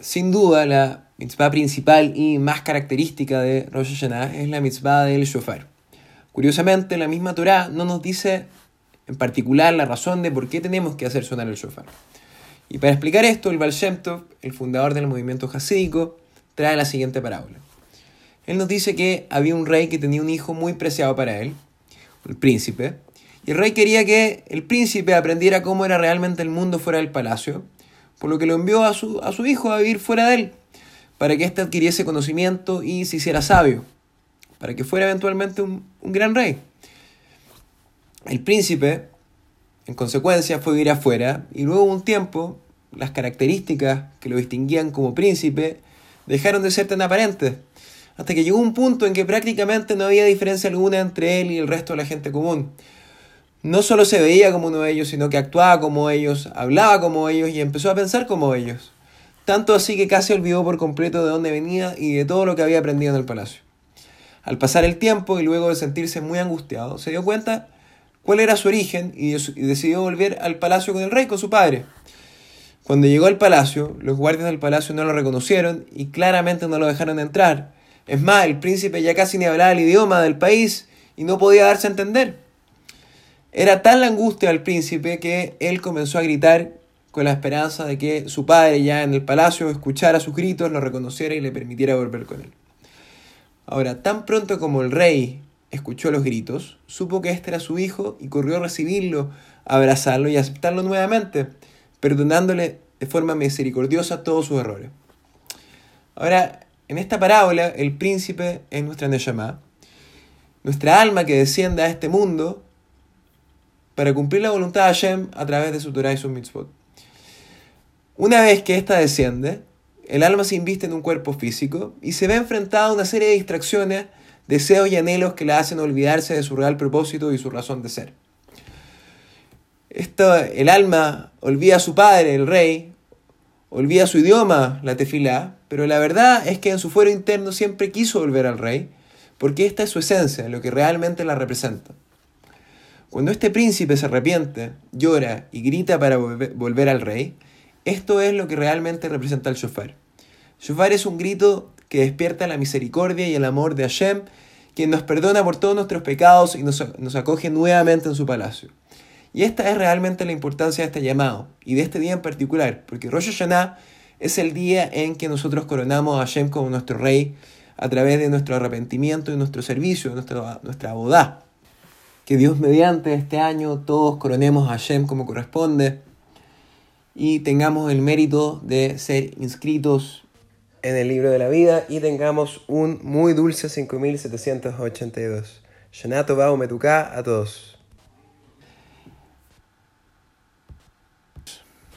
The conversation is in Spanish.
sin duda, la mitzvah principal y más característica de Rosh Hashanah es la mitzvah del shofar. Curiosamente, la misma Torah no nos dice en particular la razón de por qué tenemos que hacer sonar el shofar. Y para explicar esto, el Baal Shem el fundador del movimiento hasídico, trae la siguiente parábola. Él nos dice que había un rey que tenía un hijo muy preciado para él, el príncipe, y el rey quería que el príncipe aprendiera cómo era realmente el mundo fuera del palacio, por lo que lo envió a su, a su hijo a vivir fuera de él, para que éste adquiriese conocimiento y se hiciera sabio, para que fuera eventualmente un, un gran rey. El príncipe, en consecuencia, fue vivir afuera y luego un tiempo las características que lo distinguían como príncipe dejaron de ser tan aparentes, hasta que llegó un punto en que prácticamente no había diferencia alguna entre él y el resto de la gente común. No solo se veía como uno de ellos, sino que actuaba como ellos, hablaba como ellos y empezó a pensar como ellos. Tanto así que casi olvidó por completo de dónde venía y de todo lo que había aprendido en el palacio. Al pasar el tiempo y luego de sentirse muy angustiado, se dio cuenta cuál era su origen y decidió volver al palacio con el rey, con su padre. Cuando llegó al palacio, los guardias del palacio no lo reconocieron y claramente no lo dejaron entrar. Es más, el príncipe ya casi ni hablaba el idioma del país y no podía darse a entender. Era tal la angustia del príncipe que él comenzó a gritar con la esperanza de que su padre ya en el palacio escuchara sus gritos, lo reconociera y le permitiera volver con él. Ahora, tan pronto como el rey escuchó los gritos, supo que este era su hijo y corrió a recibirlo, abrazarlo y aceptarlo nuevamente, perdonándole de forma misericordiosa todos sus errores. Ahora, en esta parábola, el príncipe es nuestra Neshama, nuestra alma que desciende a este mundo para cumplir la voluntad de Hashem a través de su Torah y su mitzvot. Una vez que ésta desciende, el alma se inviste en un cuerpo físico y se ve enfrentada a una serie de distracciones, deseos y anhelos que la hacen olvidarse de su real propósito y su razón de ser. Esto, el alma olvida a su padre, el rey, olvida su idioma, la tefilá, pero la verdad es que en su fuero interno siempre quiso volver al rey, porque esta es su esencia, lo que realmente la representa. Cuando este príncipe se arrepiente, llora y grita para volver al rey, esto es lo que realmente representa el shofar. Shofar es un grito que despierta la misericordia y el amor de Hashem, quien nos perdona por todos nuestros pecados y nos, nos acoge nuevamente en su palacio. Y esta es realmente la importancia de este llamado y de este día en particular, porque Rosh Hashanah es el día en que nosotros coronamos a Hashem como nuestro rey a través de nuestro arrepentimiento y nuestro servicio, nuestra, nuestra boda. Que Dios mediante este año todos coronemos a Hashem como corresponde y tengamos el mérito de ser inscritos en el libro de la vida y tengamos un muy dulce 5782. Shanato Bao Metuká a todos.